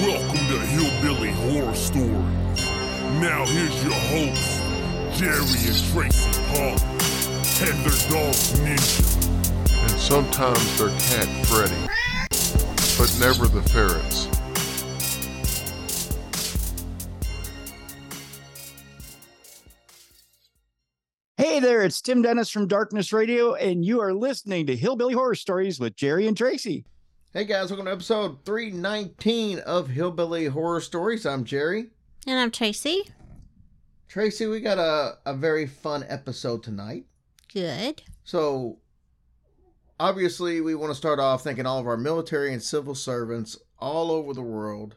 Welcome to Hillbilly Horror Stories. Now here's your hosts, Jerry and Tracy Hall, and their dog Ninja. and sometimes their cat Freddy, but never the ferrets. Hey there, it's Tim Dennis from Darkness Radio, and you are listening to Hillbilly Horror Stories with Jerry and Tracy. Hey guys, welcome to episode 319 of Hillbilly Horror Stories. I'm Jerry. And I'm Tracy. Tracy, we got a, a very fun episode tonight. Good. So, obviously, we want to start off thanking all of our military and civil servants all over the world,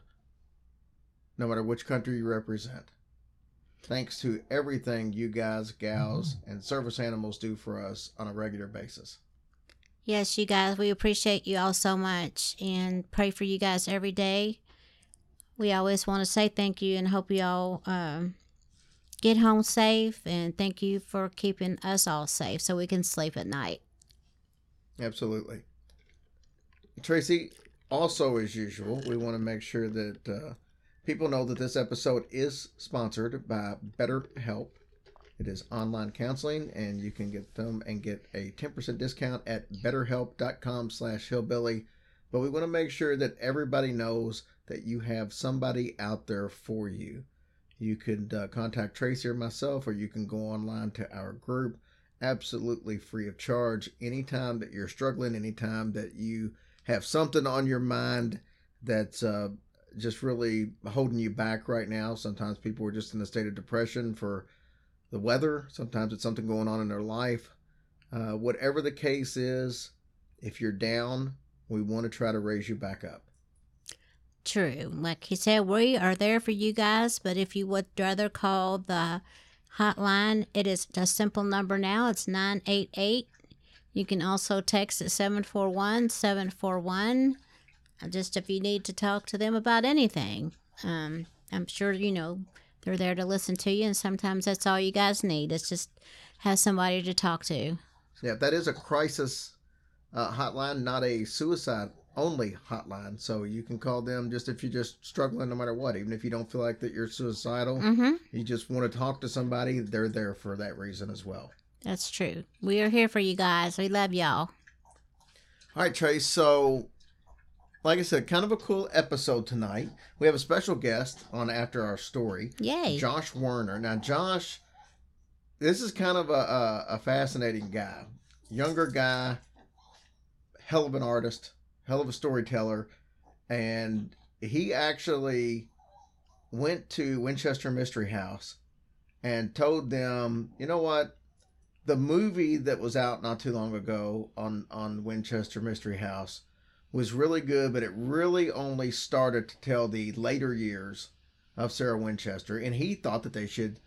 no matter which country you represent. Thanks to everything you guys, gals, mm-hmm. and service animals do for us on a regular basis. Yes, you guys, we appreciate you all so much and pray for you guys every day. We always want to say thank you and hope you all um, get home safe and thank you for keeping us all safe so we can sleep at night. Absolutely. Tracy, also as usual, we want to make sure that uh, people know that this episode is sponsored by BetterHelp. It is online counseling, and you can get them and get a 10% discount at betterhelp.com slash hillbilly. But we want to make sure that everybody knows that you have somebody out there for you. You could uh, contact Tracy or myself, or you can go online to our group absolutely free of charge. Anytime that you're struggling, anytime that you have something on your mind that's uh, just really holding you back right now. Sometimes people are just in a state of depression for the weather. Sometimes it's something going on in their life. Uh, whatever the case is, if you're down, we want to try to raise you back up. True. Like he said, we are there for you guys, but if you would rather call the hotline, it is a simple number now. It's 988. You can also text at 741 741 uh, just if you need to talk to them about anything. Um, I'm sure you know they're there to listen to you, and sometimes that's all you guys need. It's just have somebody to talk to. Yeah, that is a crisis uh, hotline, not a suicide only hotline. So you can call them just if you're just struggling, no matter what. Even if you don't feel like that you're suicidal, Mm-hmm. you just want to talk to somebody, they're there for that reason as well. That's true. We are here for you guys. We love y'all. All right, Trace. So, like I said, kind of a cool episode tonight. We have a special guest on after our story, Yay. Josh Werner. Now, Josh, this is kind of a, a, a fascinating guy, younger guy, hell of an artist, hell of a storyteller, and he actually went to Winchester Mystery House and told them, you know what? The movie that was out not too long ago on on Winchester Mystery House was really good, but it really only started to tell the later years of Sarah Winchester, and he thought that they should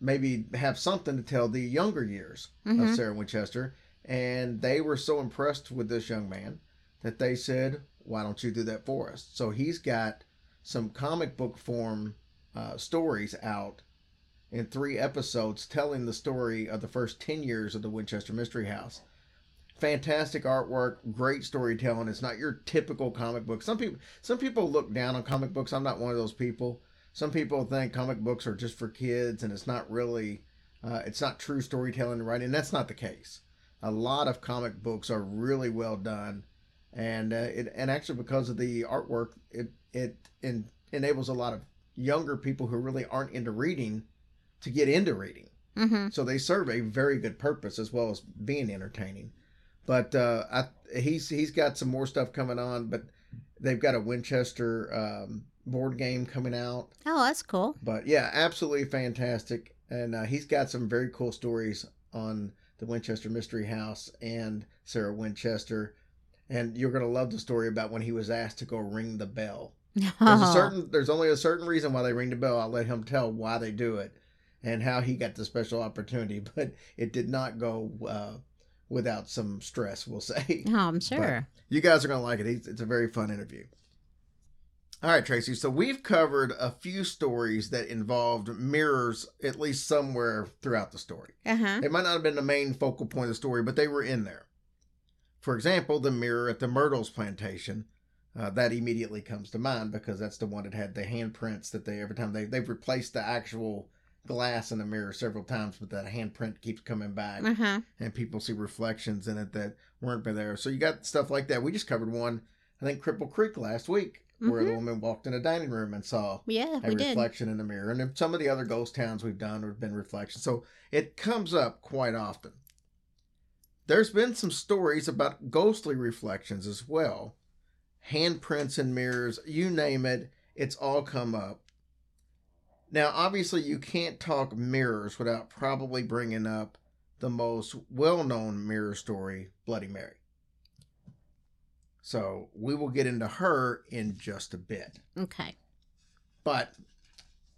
maybe have something to tell the younger years of Mhm. Sarah Winchester. And they were so impressed with this young man that they said, "Why don't you do that for us?" So he's got some comic book form uh, stories out in three episodes telling the story of the first 10 years of the Winchester Mystery House. Fantastic artwork, great storytelling. It's not your typical comic book. Some people some people look down on comic books. I'm not one of those people. Some people think comic books are just for kids and it's not really uh, it's not true storytelling and writing. That's not the case. A lot of comic books are really well done and uh, it and actually because of the artwork it it en- enables a lot of younger people who really aren't into reading to get into reading. Mm-hmm. So they serve a very good purpose as well as being entertaining. But uh, I, he's he's got some more stuff coming on. But they've got a Winchester um, board game coming out. Oh, that's cool. But yeah, absolutely fantastic. And uh, he's got some very cool stories on the Winchester Mystery House and Sarah Winchester. And you're gonna love the story about when he was asked to go ring the bell There's a certain there's only a certain reason why they ring the bell. I'll let him tell why they do it and how he got the special opportunity, but it did not go uh, without some stress, we'll say. Oh, I'm sure. You guys are going to like it. It's a very fun interview. All right, Tracy. So we've covered a few stories that involved mirrors, at least somewhere throughout the story. Uh huh. They might not have been the main focal point of the story, but they were in there. For example, the mirror at the Myrtles plantation. Uh, that immediately comes to mind because that's the one that had the handprints that they every time they they've replaced the actual glass in the mirror several times, but that handprint keeps coming back Uh huh. and people see reflections in it that weren't there. So you got stuff like that. We just covered one, I think Cripple Creek last week, where the woman walked in a dining room and saw Yeah, a Mm-hmm. did. reflection in the mirror. And some of the other ghost towns we've done, have been reflections. So it comes up quite often. There's been some stories about ghostly reflections as well. Handprints in mirrors, you name it, it's all come up. Now, obviously, you can't talk mirrors without probably bringing up the most well known mirror story, Bloody Mary. So we will get into her in just a bit Okay. but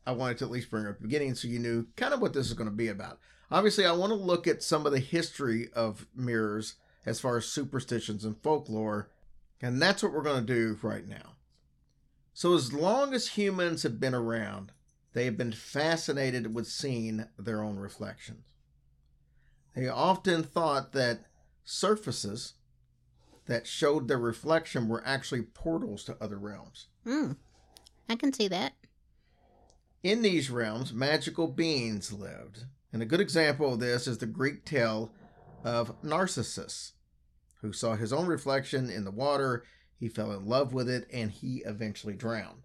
I wanted to at least bring her up the beginning so you knew kind of what this is going to be about. Obviously, I want to look at some of the history of mirrors as far as superstitions and folklore, and that's what we're going to do right now. So, as long as humans have been around, they have been fascinated with seeing their own reflections. They often thought that surfaces that showed their reflection were actually portals to other realms. Mm. I can see that. In these realms, magical beings lived. And a good example of this is the Greek tale of Narcissus, who saw his own reflection in the water. He fell in love with it and he eventually drowned.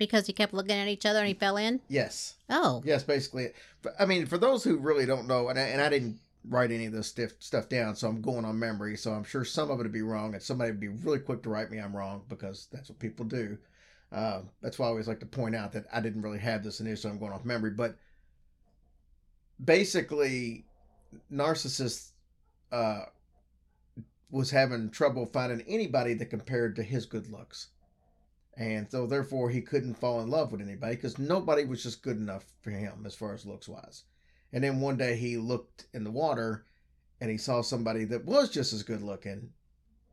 Because he kept looking at each other and he fell in? Yes. Oh. Yes, basically. I mean, for those who really don't know, and I, and I didn't write any of this stiff stuff down, so I'm going on memory. So I'm sure some of it would be wrong, and somebody would be really quick to write me I'm wrong because that's what people do. Uh, that's why I always like to point out that I didn't really have this in here, So I'm going off memory, but basically, Narcissus uh, was having trouble finding anybody that compared to his good looks. And so, therefore, he couldn't fall in love with anybody because nobody was just good enough for him as far as looks wise. And then one day he looked in the water and he saw somebody that was just as good looking,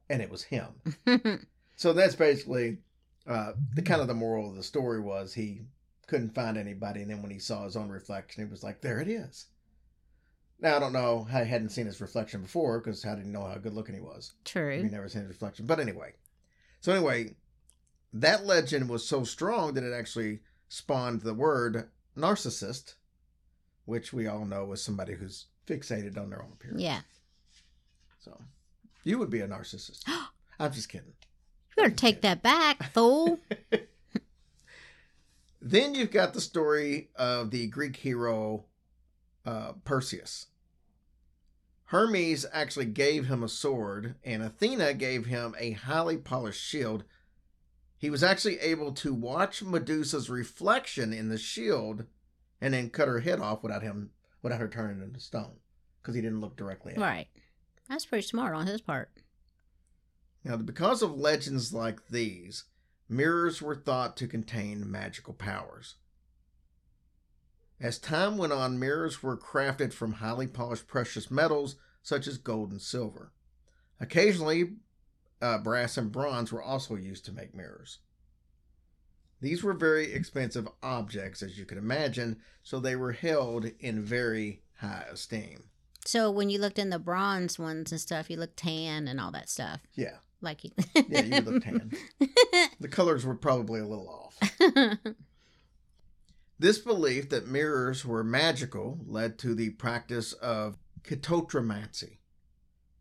and it was him. So that's basically uh, the kind of the moral of the story was he couldn't find anybody, and then when he saw his own reflection, he was like, "There it is." Now I don't know. I hadn't seen his reflection before because how did he know how good looking he was? True. He never seen his reflection. But anyway, so anyway, that legend was so strong that it actually spawned the word narcissist, which we all know is somebody who's fixated on their own appearance. Yeah. So you would be a narcissist. I'm just kidding. You better take that back, fool. Then you've got the story of the Greek hero uh, Perseus. Hermes actually gave him a sword, and Athena gave him a highly polished shield. He was actually able to watch Medusa's reflection in the shield and then cut her head off without him without her turning into stone because he didn't look directly at her. right. That's pretty smart on his part. Now, because of legends like these, mirrors were thought to contain magical powers. As time went on, mirrors were crafted from highly polished precious metals such as gold and silver. Occasionally, uh, brass and bronze were also used to make mirrors. These were very expensive objects, as you can imagine, so they were held in very high esteem. So when you looked in the bronze ones and stuff, you looked tan and all that stuff. Yeah, Like you. yeah, you look tan. The colors were probably a little off. This belief that mirrors were magical led to the practice of catoptromancy.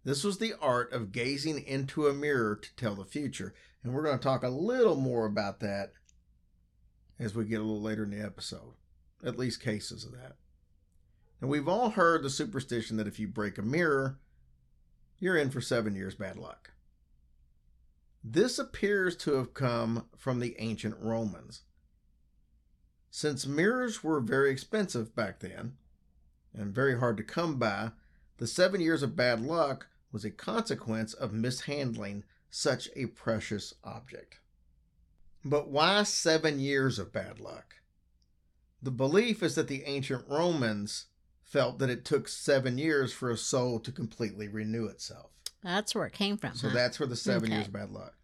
This was the art of gazing into a mirror to tell the future, and we're going to talk a little more about that as we get a little later in the episode. At least cases of that. And we've all heard the superstition that if you break a mirror, you're in for seven years bad luck. This appears to have come from the ancient Romans. Since mirrors were very expensive back then and very hard to come by, the seven years of bad luck was a consequence of mishandling such a precious object. But why seven years of bad luck? The belief is that the ancient Romans felt that it took seven years for a soul to completely renew itself. That's where it came from. So huh? that's where the seven Okay. years of bad luck.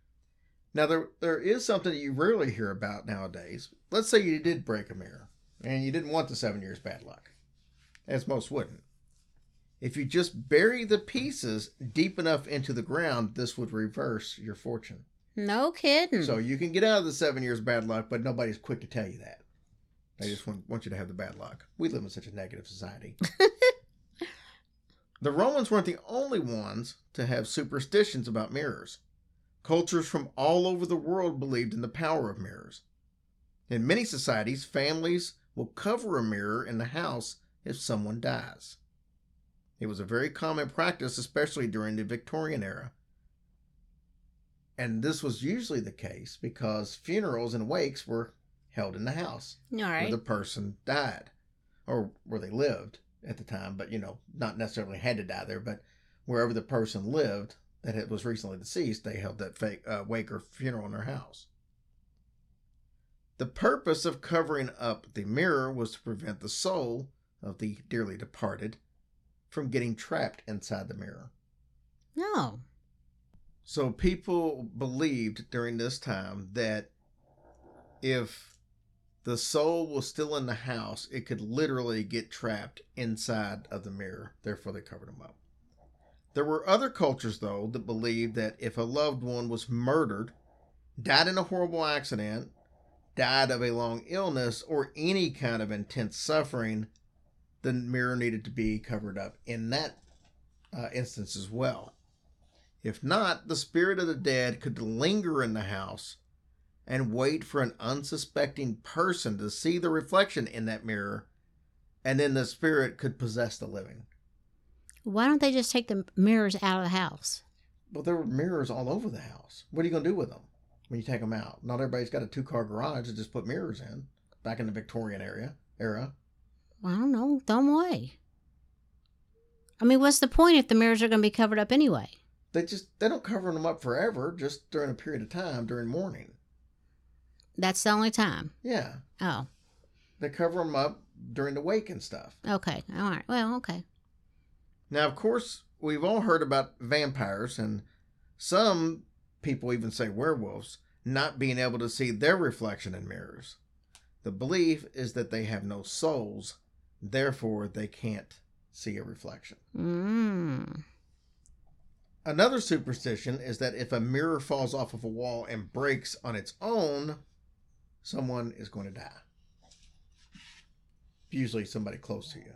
Now there there is something that you rarely hear about nowadays. Let's say you did break a mirror and you didn't want the seven years bad luck, as most wouldn't. If you just bury the pieces deep enough into the ground, this would reverse your fortune. no kidding. So you can get out of the seven years bad luck, but nobody's quick to tell you that. They just want, want you to have the bad luck. We live in such a negative society. the Romans weren't the only ones to have superstitions about mirrors. Cultures from all over the world believed in the power of mirrors. In many societies, families will cover a mirror in the house if someone dies. It was a very common practice, especially during the Victorian era. And this was usually the case because funerals and wakes were held in the house where the person died or where they lived at the time, but you know, not necessarily had to die there, but wherever the person lived that was recently deceased, they held that fake uh, wake or funeral in their house. The purpose of covering up the mirror was to prevent the soul of the dearly departed from getting trapped inside the mirror. No. So people believed during this time that if the soul was still in the house, it could literally get trapped inside of the mirror. Therefore, they covered them up. There were other cultures, though, that believed that if a loved one was murdered, died in a horrible accident, died of a long illness, or any kind of intense suffering, the mirror needed to be covered up in that uh, instance as well. If not, the spirit of the dead could linger in the house and wait for an unsuspecting person to see the reflection in that mirror, and then the spirit could possess the living. Why don't they just take the mirrors out of the house? But there were mirrors all over the house. What are you going to do with them when you take them out? Not everybody's got a two car garage to just put mirrors in. Back in the Victorian area, era. I don't know. Throw them away. I mean, what's the point if the mirrors are going to be covered up anyway? They just they don't cover them up forever, just during a period of time during mourning. That's the only time. Yeah, Oh, they cover them up during the wake and stuff. okay. All right. Well, okay. Now, of course, we've all heard about vampires, and some people even say werewolves not being able to see their reflection in mirrors. The belief is that they have no souls, therefore, they can't see a reflection. Mm. Another superstition is that if a mirror falls off of a wall and breaks on its own, someone is going to die. Usually, somebody close to you.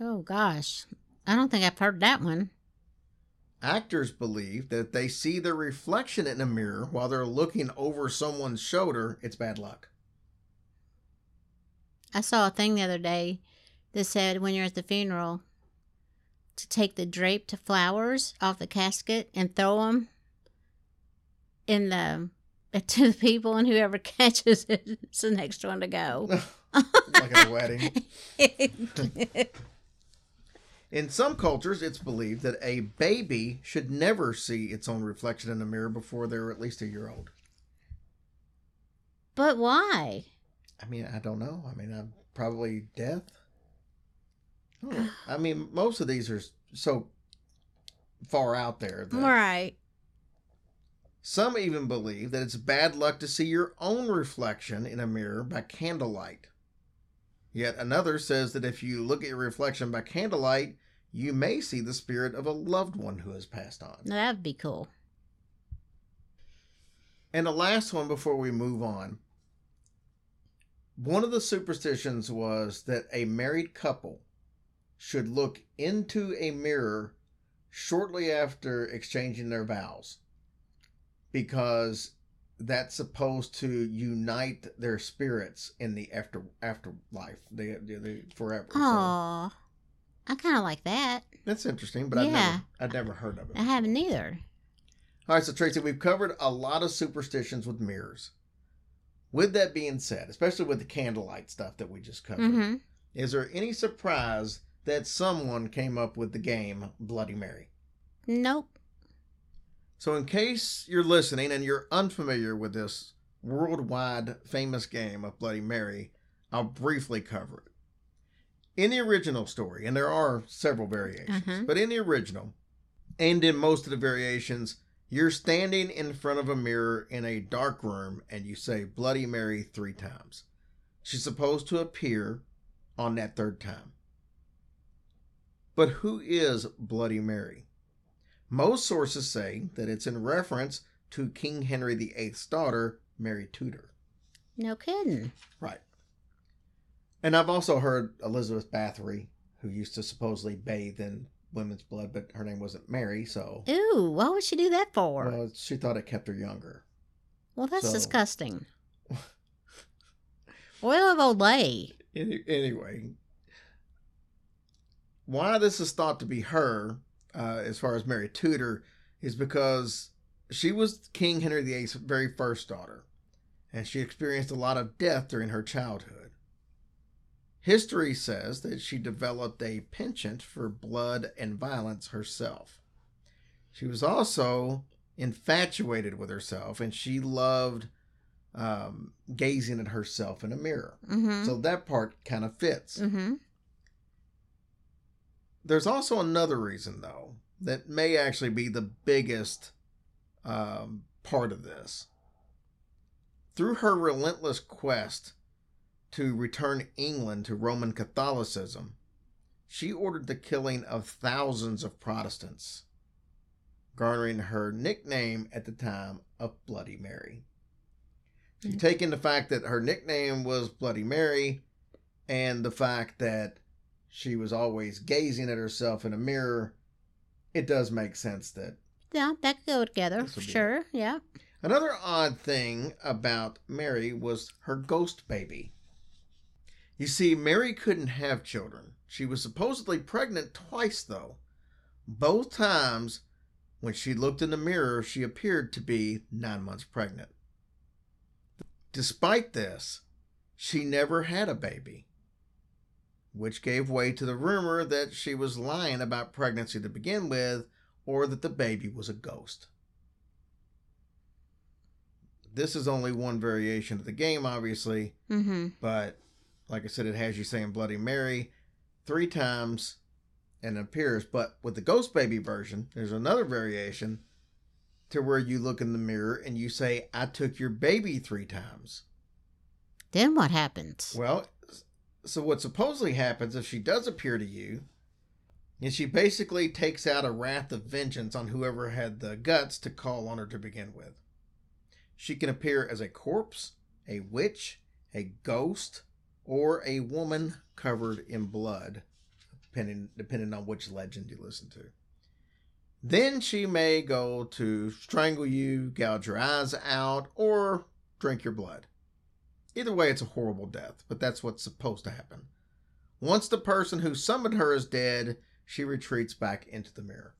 Oh, gosh. I don't think I've heard that one. Actors believe that if they see their reflection in a mirror while they're looking over someone's shoulder, it's bad luck. I saw a thing the other day that said when you're at the funeral to take the draped flowers off the casket and throw them in the to the people and whoever catches it is the next one to go. like at a wedding. In some cultures, it's believed that a baby should never see its own reflection in a mirror before they're at least a year old. but why? I mean, I don't know. I mean, I'm probably death. I. I mean, most of these are so far out there. That Right. Some even believe that it's bad luck to see your own reflection in a mirror by candlelight. Yet another says that if you look at your reflection by candlelight, you may see the spirit of a loved one who has passed on. Now, that'd be cool. And the last one before we move on. One of the superstitions was that a married couple should look into a mirror shortly after exchanging their vows because that's supposed to unite their spirits in the after afterlife, the, the, the forever. So Oh, I kind of like that. that's interesting, but I've Yeah. never I've never heard of it. I haven't either. All right, so Tracy, we've covered a lot of superstitions with mirrors. With that being said, especially with the candlelight stuff that we just covered, Mm-hmm. is there any surprise that someone came up with the game Bloody Mary? Nope. So, in case you're listening and you're unfamiliar with this worldwide famous game of Bloody Mary, I'll briefly cover it. In the original story, and there are several variations, Mhm. but in the original, and in most of the variations, you're standing in front of a mirror in a dark room and you say Bloody Mary three times. She's supposed to appear on that third time. But who is Bloody Mary? Most sources say that it's in reference to King Henry VIII's daughter, Mary Tudor. No kidding. Right. And I've also heard Elizabeth Bathory, who used to supposedly bathe in women's blood, but her name wasn't Mary, so Ooh, what would she do that for? well, she thought it kept her younger. well, that's so- disgusting. Oil of Olay. Any, anyway, why this is thought to be her, uh, as far as Mary Tudor, is because she was King Henry VIII's very first daughter, and she experienced a lot of death during her childhood. History says that she developed a penchant for blood and violence herself. She was also infatuated with herself, and she loved um, gazing at herself in a mirror. Mm-hmm. So that part kind of fits. mm-hmm. There's also another reason, though, that may actually be the biggest um, part of this. Through her relentless quest to return England to Roman Catholicism, she ordered the killing of thousands of Protestants, garnering her nickname at the time of Bloody Mary. If you Mm. take in the fact that her nickname was Bloody Mary and the fact that she was always gazing at herself in a mirror, it does make sense that Yeah, that could go together. This would be Sure. Yeah. Another odd thing about Mary was her ghost baby. You see, Mary couldn't have children. She was supposedly pregnant twice, though. Both times, when she looked in the mirror, she appeared to be nine months pregnant. Despite this, she never had a baby, which gave way to the rumor that she was lying about pregnancy to begin with, or that the baby was a ghost. This is only one variation of the game, obviously, Mm-hmm. but like I said, it has you saying Bloody Mary three times and it appears. But with the Ghost Baby version, there's another variation to where you look in the mirror and you say, I took your baby three times. Then what happens? Well, so what supposedly happens if she does appear to you is she basically takes out a wrath of vengeance on whoever had the guts to call on her to begin with. She can appear as a corpse, a witch, a ghost, or a woman covered in blood, depending depending on which legend you listen to. Then she may go to strangle you, gouge your eyes out, or drink your blood. Either way, it's a horrible death, but that's what's supposed to happen. Once the person who summoned her is dead, she retreats back into the mirror.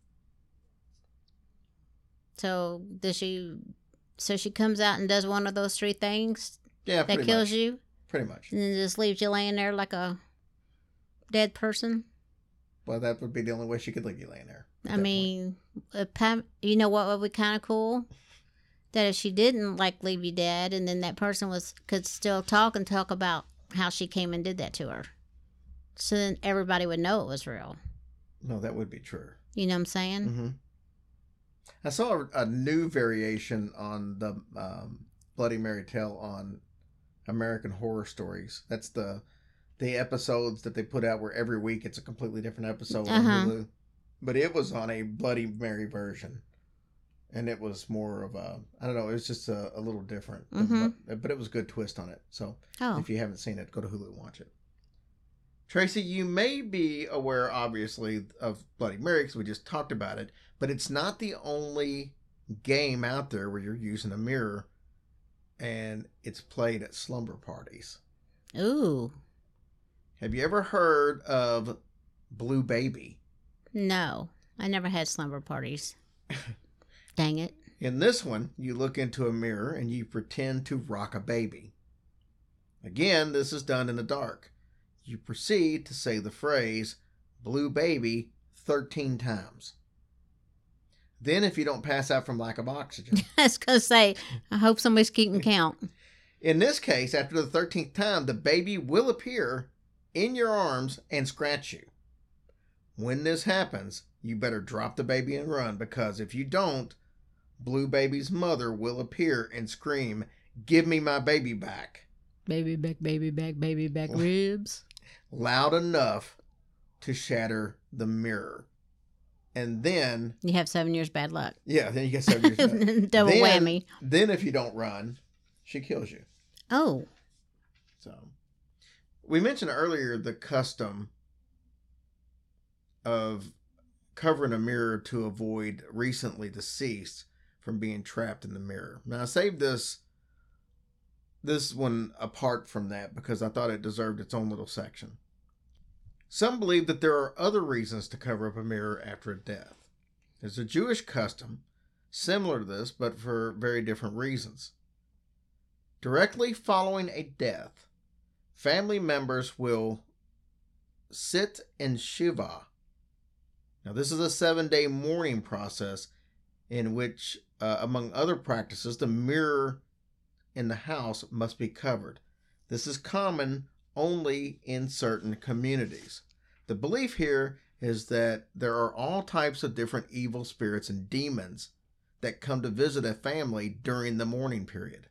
So does she? So she comes out and does one of those three things Yeah, that kills much. you, Pretty much. and then just leaves you laying there like a dead person. Well, that would be the only way she could leave you laying there. I mean, uh, you know what would be kind of cool? That if she didn't like leave you dead, and then that person was could still talk and talk about how she came and did that to her, so then everybody would know it was real. No, that would be true. You know what I'm saying? hmm I saw a, a new variation on the um, Bloody Mary tale on American Horror Stories. That's the the episodes that they put out where every week it's a completely different episode Uh-huh. on Hulu. But it was on a Bloody Mary version, and it was more of a I don't know. It was just a, a little different, but- Mhm. but, but it was a good twist on it. So Oh, if you haven't seen it, go to Hulu and watch it. Tracy, you may be aware, obviously, of Bloody Mary because we just talked about it, but it's not the only game out there where you're using a mirror and it's played at slumber parties. ooh, Have you ever heard of Blue Baby? no, I never had slumber parties. Dang it! In this one, you look into a mirror and you pretend to rock a baby. Again, this is done in the dark. You proceed to say the phrase Blue Baby 13 times. Then, if you don't pass out from lack of oxygen. I was gonna say, I hope somebody's keeping count. In this case, after the 13th time, the baby will appear in your arms and scratch you. When this happens, you better drop the baby and run because if you don't, Blue Baby's mother will appear and scream, Give me my baby back. Baby back, baby back, baby back ribs. Loud enough to shatter the mirror. And then, You have seven years bad luck. yeah, then you get seven years. back. Double Then- whammy. Then, if you don't run, she kills you. Oh, So, we mentioned earlier the custom of covering a mirror to avoid recently deceased from being trapped in the mirror. Now, I saved this this one apart from that because I thought it deserved its own little section. Some believe that there are other reasons to cover up a mirror after a death. There's a Jewish custom similar to this, but for very different reasons. Directly following a death, family members will sit in Shiva. Now, this is a seven day mourning process in which, uh, among other practices, the mirror in the house must be covered. This is common only in certain communities. The belief here is that there are all types of different evil spirits and demons that come to visit a family during the mourning period.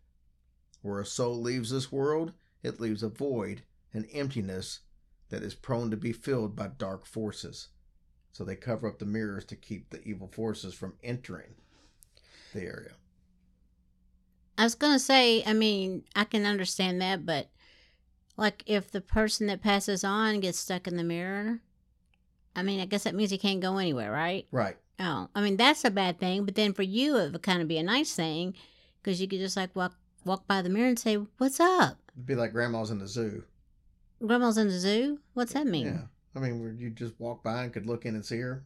Where a soul leaves this world, it leaves a void, an emptiness that is prone to be filled by dark forces. So they cover up the mirrors to keep the evil forces from entering the area. I was gonna say, I mean, I can understand that, but like if the person that passes on gets stuck in the mirror, I mean, I guess that means he can't go anywhere, right? Right. Oh, I mean, that's a bad thing. But then for you, it would kind of be a nice thing because you could just like walk walk by the mirror and say, "What's up?" It'd be like grandma's in the zoo. Grandma's in the zoo. What's that mean? Yeah. I mean, you just walk by and could look in and see her,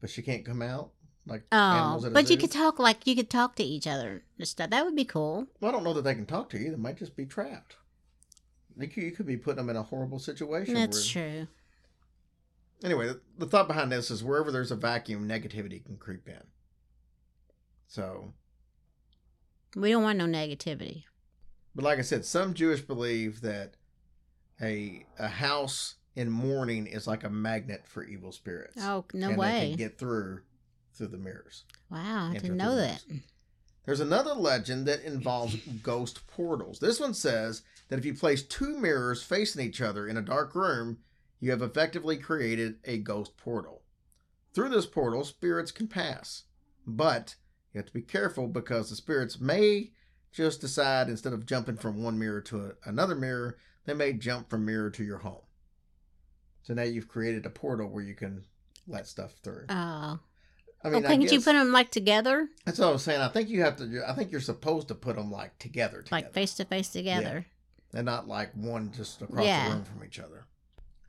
but she can't come out like Oh, animals at a but you could talk like you could talk to each other and stuff. That would be cool. Well, I don't know that they can talk to you. They might just be trapped. You could, you could be putting them in a horrible situation. That's where- true. Anyway, the, the thought behind this is wherever there's a vacuum, negativity can creep in. So, We don't want no negativity. but like I said, some Jewish believe that a a house in mourning is like a magnet for evil spirits. Oh no and They way! can get through through the mirrors. wow, I didn't know that. There's another legend that involves ghost portals. This one says that if you place two mirrors facing each other in a dark room, you have effectively created a ghost portal. Through this portal, spirits can pass, but you have to be careful because the spirits may just decide instead of jumping from one mirror to a, another mirror, they may jump from mirror to your home. So now you've created a portal where you can let stuff through. Oh, I oh, mean, I couldn't you put them like together, that's what I was saying. I think you have to. I think you're supposed to put them like together, together, like face to face together? and not like one just across Yeah. the room from each other.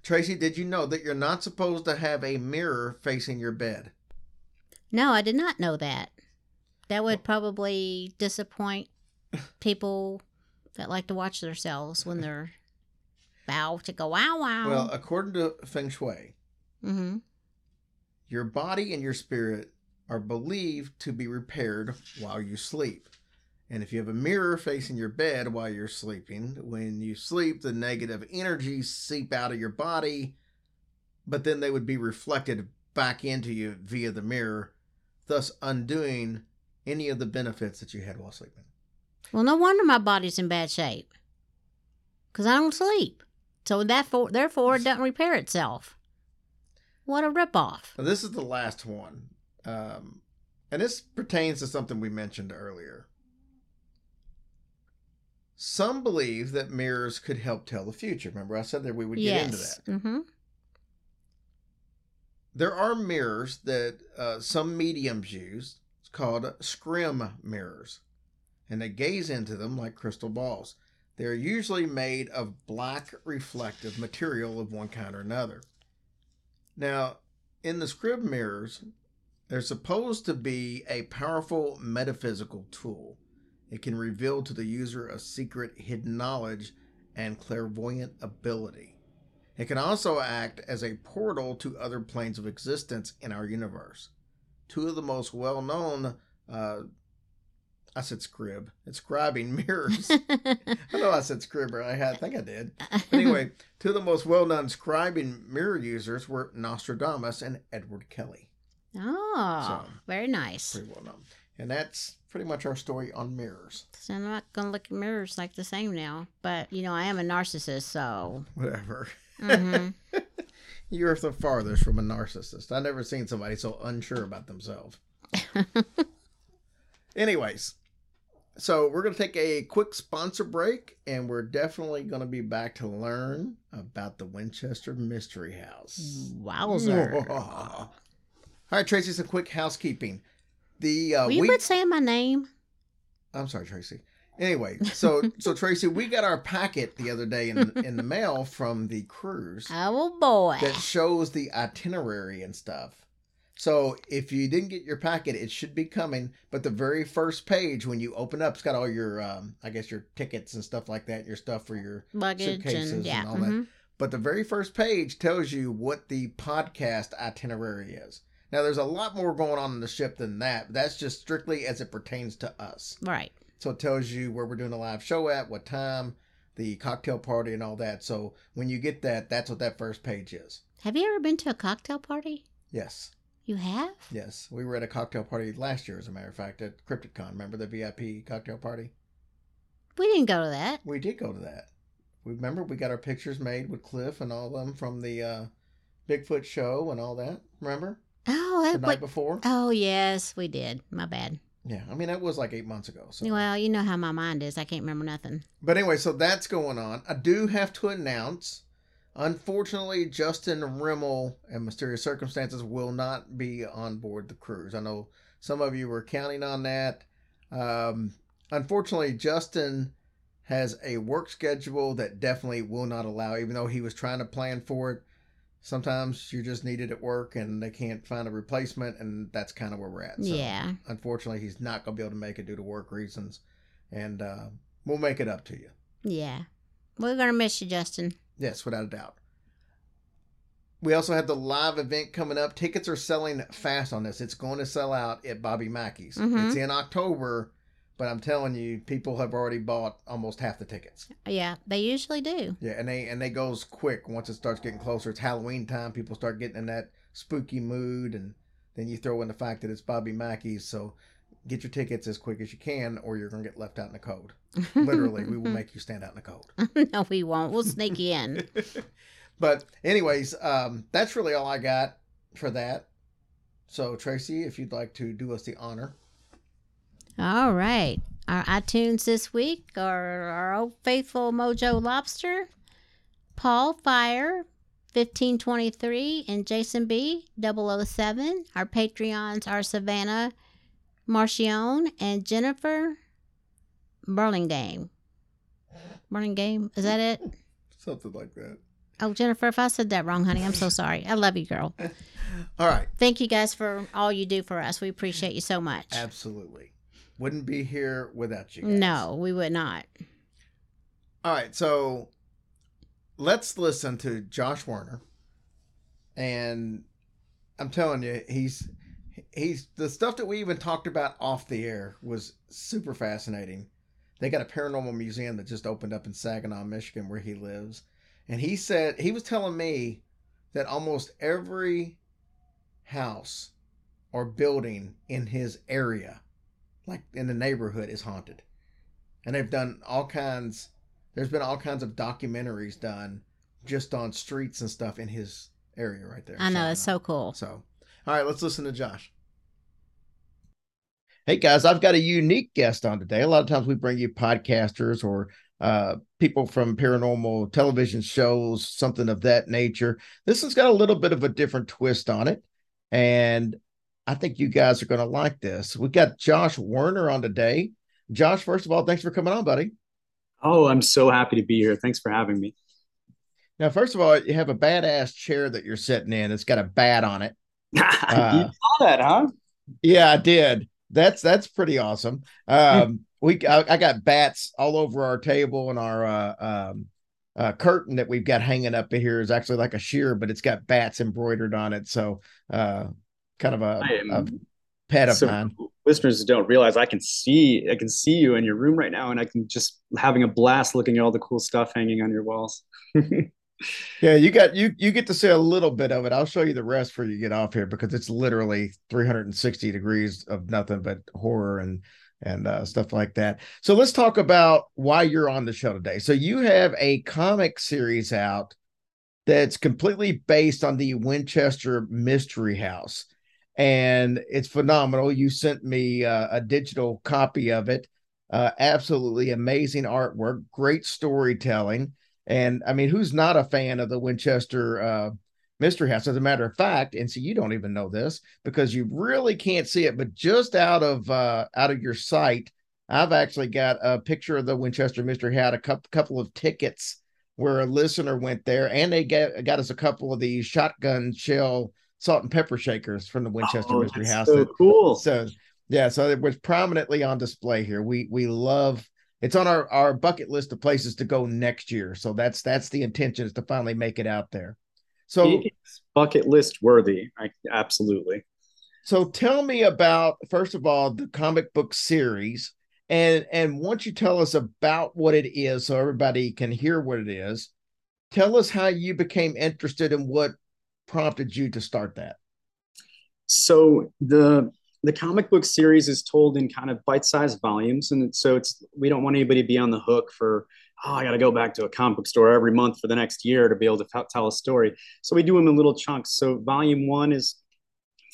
Tracy, did you know that you're not supposed to have a mirror facing your bed? No, I did not know that. That would probably disappoint people that like to watch themselves when they're bow to go wow wow. Well, according to Feng Shui, mm-hmm. Your body and your spirit are believed to be repaired while you sleep. And if you have a mirror facing your bed while you're sleeping, when you sleep, the negative energies seep out of your body, but then they would be reflected back into you via the mirror, thus undoing any of the benefits that you had while sleeping. Well, no wonder my body's in bad shape. Cause I don't sleep, so that for, therefore it doesn't repair itself. What a ripoff! Now, this is the last one. Um, and this pertains to something we mentioned earlier. Some believe that mirrors could help tell the future. Remember, I said that we would get into that. Mm-hmm. There are mirrors that uh, some mediums use. It's called scrim mirrors. And they gaze into them like crystal balls. They're usually made of black reflective material of one kind or another. Now, in the scrib mirrors, they're supposed to be a powerful metaphysical tool. It can reveal to the user a secret hidden knowledge and clairvoyant ability. It can also act as a portal to other planes of existence in our universe. two of the most well known, uh, I said scrib, it's scribing mirrors. I know I said scribber. I, had, I think I did. But anyway, two of the most well known scribing mirror users were Nostradamus and Edward Kelley. oh, So- very nice. Pretty well known. And that's pretty much our story on mirrors. So I'm not gonna look at mirrors like the same now, but you know I am a narcissist, so. Whatever. Mhm. You're the farthest from a narcissist. I've never seen somebody so unsure about themselves. Anyways, so we're going to take a quick sponsor break, and we're definitely going to be back to learn about the Winchester Mystery House. Wowzer. All right, Tracy, some quick housekeeping. The uh, Will you we- quit saying my name? I'm sorry, Tracy. Anyway, so so Tracy, we got our packet the other day in in the mail from the cruise Oh boy. that shows the itinerary and stuff. So if you didn't get your packet, it should be coming. But the very first page, when you open up, it's got all your, um, I guess, your tickets and stuff like that, your stuff for your. Luggage suitcases and yeah. and all that. mhm. But the very first page tells you what the podcast itinerary is. Now, there's a lot more going on in the ship than that. That's just strictly as it pertains to us. Right. So it tells you where we're doing a live show at, what time, the cocktail party, and all that. So when you get that, that's what that first page is. Have you ever been to a cocktail party? Yes. You have? Yes, we were at a cocktail party last year, as a matter of fact, at CryptidCon. Remember the VIP cocktail party? We didn't go to that. We did go to that. We remember we got our pictures made with Cliff and all of them from the uh, Bigfoot show and all that. Remember Oh, the that, night what, before? oh yes, we did. My bad. Yeah, I mean that was like eight months ago. So. Well, you know how my mind is. I can't remember nothing. But anyway, so that's going on. I do have to announce, unfortunately, Justin Rimmel and Mysterious Circumstances will not be on board the cruise. I know some of you were counting on that. Um, unfortunately, Justin has a work schedule that definitely will not allow, even though he was trying to plan for it. Sometimes you're just needed at work and they can't find a replacement, and that's kind of where we're at. So, yeah. Unfortunately, he's not going to be able to make it due to work reasons. And uh, we'll make it up to you. Yeah. We're gonna miss you, Justin. Yes, without a doubt. We also have the live event coming up. Tickets are selling fast on this. It's going to sell out at Bobby Mackey's. Mhm. It's in October, but I'm telling you, people have already bought almost half the tickets. Yeah, they usually do. Yeah, and they and they goes quick once it starts getting closer. It's Halloween time. People start getting in that spooky mood, and then you throw in the fact that it's Bobby Mackey's. So get your tickets as quick as you can, or you're gonna get left out in the cold. Literally, we will make you stand out in the cold. no, we won't. We'll sneak you in. but anyways, um, that's really all I got for that. So Tracy, if you'd like to do us the honor. All right. Our iTunes this week are our old faithful Mojo Lobster, Paul Fire, 1523, and Jason B, 007. Our Patreons are Savannah Marcion and Jennifer Burlingame. Burlingame, is that it? Something like that. Oh, Jennifer, if I said that wrong, honey, I'm so sorry. I love you, girl. All right. Thank you guys for all you do for us. We appreciate you so much. Absolutely. Wouldn't be here without you. guys. No, we would not. All right, so let's listen to Josh Warner. And I'm telling you, he's he's the stuff that we even talked about off the air was super fascinating. They got a paranormal museum that just opened up in Saginaw, Michigan, where he lives. And he said he was telling me that almost every house or building in his area, like in the neighborhood, is haunted. And they've done all kinds there's been all kinds of documentaries done just on streets and stuff in his area right there. I know, it's so cool. So, all right, let's listen to Josh. Hey guys, I've got a unique guest on today. A lot of times we bring you podcasters or uh, people from paranormal television shows, something of that nature. This has got a little bit of a different twist on it, and I think you guys are going to like this. We got Josh Werner on today. Josh, first of all, thanks for coming on, buddy. Oh, I'm so happy to be here. Thanks for having me. Now, first of all, you have a badass chair that you're sitting in. It's got a bat on it. you Uh, saw that, huh? Yeah, I did. That's that's pretty awesome. Um, we I, I got bats all over our table and our uh, um, uh, curtain that we've got hanging up in here is actually like a sheer, but it's got bats embroidered on it. So uh, kind of a, I am a pet of So mine. listeners don't realize I can see I can see you in your room right now, and I can just having a blast looking at all the cool stuff hanging on your walls. Yeah, you got you you get to see a little bit of it. I'll show you the rest before you get off here because it's literally 360 degrees of nothing but horror and and uh, stuff like that. So let's talk about why you're on the show today. So you have a comic series out that's completely based on the Winchester Mystery House, and it's phenomenal. You sent me uh, a digital copy of it. Uh, absolutely amazing artwork, great storytelling. And I mean, who's not a fan of the Winchester uh, Mystery House? As a matter of fact, and so you don't even know this because you really can't see it, but just out of uh, out of your sight, I've actually got a picture of the Winchester Mystery House, a couple couple of tickets where a listener went there, and they got got us a couple of these shotgun shell salt and pepper shakers from the Winchester Oh, Mystery House. so that- cool. so yeah, so it was prominently on display here. We we love it's on our our bucket list of places to go next year. So that's that's the intention is to finally make it out there. So It's bucket list worthy. I, absolutely. so tell me about first of all the comic book series and and once you tell us about what it is so everybody can hear what it is, tell us how you became interested and what prompted you to start that. So the the comic book series is told in kind of bite-sized volumes, and so it's we don't want anybody to be on the hook for oh I got to go back to a comic book store every month for the next year to be able to t- tell a story. So we do them in little chunks. So volume one is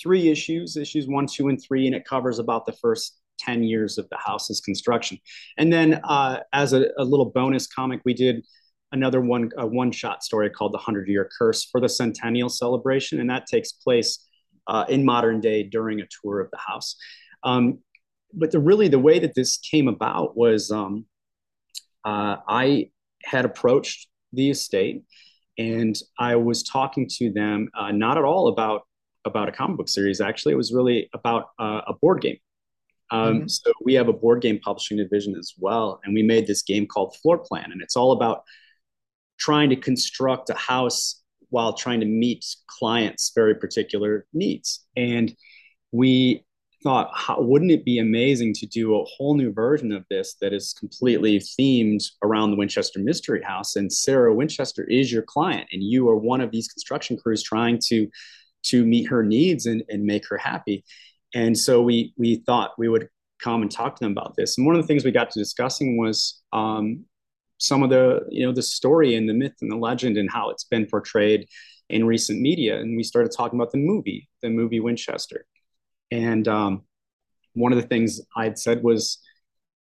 three issues, issues one, two, and three, and it covers about the first 10 years of the house's construction. And then uh, as a, a little bonus comic, we did another one, a one shot story called The Hundred Year Curse for the centennial celebration. And that takes place uh, in modern day during a tour of the house. Um, but the really the way that this came about was um, uh, I had approached the estate and I was talking to them uh, not at all about about a comic book series. Actually, it was really about uh, a board game. Um, Mhm. So we have a board game publishing division as well, and we made this game called Floor Plan, and it's all about trying to construct a house while trying to meet clients' very particular needs. And we thought, how, wouldn't it be amazing to do a whole new version of this that is completely themed around the Winchester Mystery House? And Sarah Winchester is your client, and you are one of these construction crews trying to to meet her needs and, and make her happy. And so we we thought we would come and talk to them about this. And one of the things we got to discussing was um, some of the you know the story and the myth and the legend and how it's been portrayed in recent media. And we started talking about the movie, the movie Winchester. And um, one of the things I'd said was,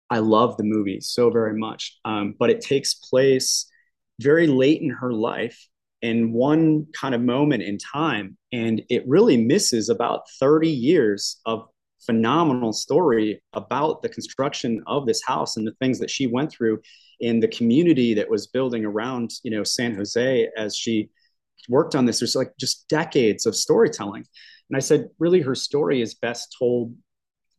I love the movie so very much, um, but it takes place very late in her life in one kind of moment in time. And it really misses about 30 years of phenomenal story about the construction of this house and the things that she went through in the community that was building around, you know, San Jose as she worked on this. There's like just decades of storytelling. And I said, really, her story is best told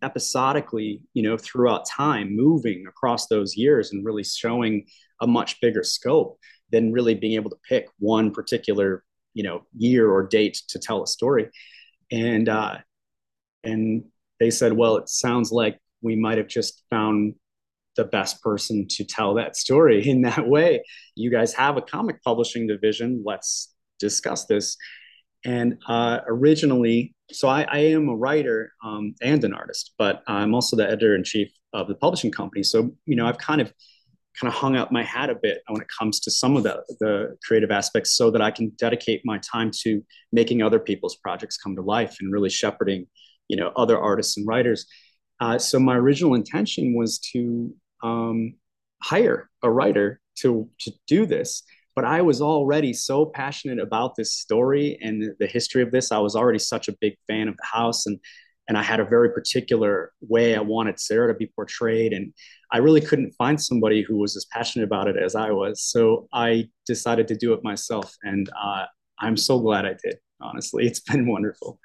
episodically, you know, throughout time, moving across those years and really showing a much bigger scope than really being able to pick one particular, you know, year or date to tell a story. And uh, and they said, well, it sounds like we might have just found the best person to tell that story in that way. You guys have a comic publishing division. Let's discuss this. And uh, originally, so I, I am a writer um, and an artist, but I'm also the editor in chief of the publishing company. So you know, I've kind of kind of hung up my hat a bit when it comes to some of the the creative aspects, so that I can dedicate my time to making other people's projects come to life and really shepherding, you know, other artists and writers. Uh, so my original intention was to um, hire a writer to to do this but I was already so passionate about this story and the, history of this. I was already such a big fan of the house, and and I had a very particular way I wanted Sarah to be portrayed, and I really couldn't find somebody who was as passionate about it as I was. So I decided to do it myself, and uh, I'm so glad I did. Honestly, it's been wonderful.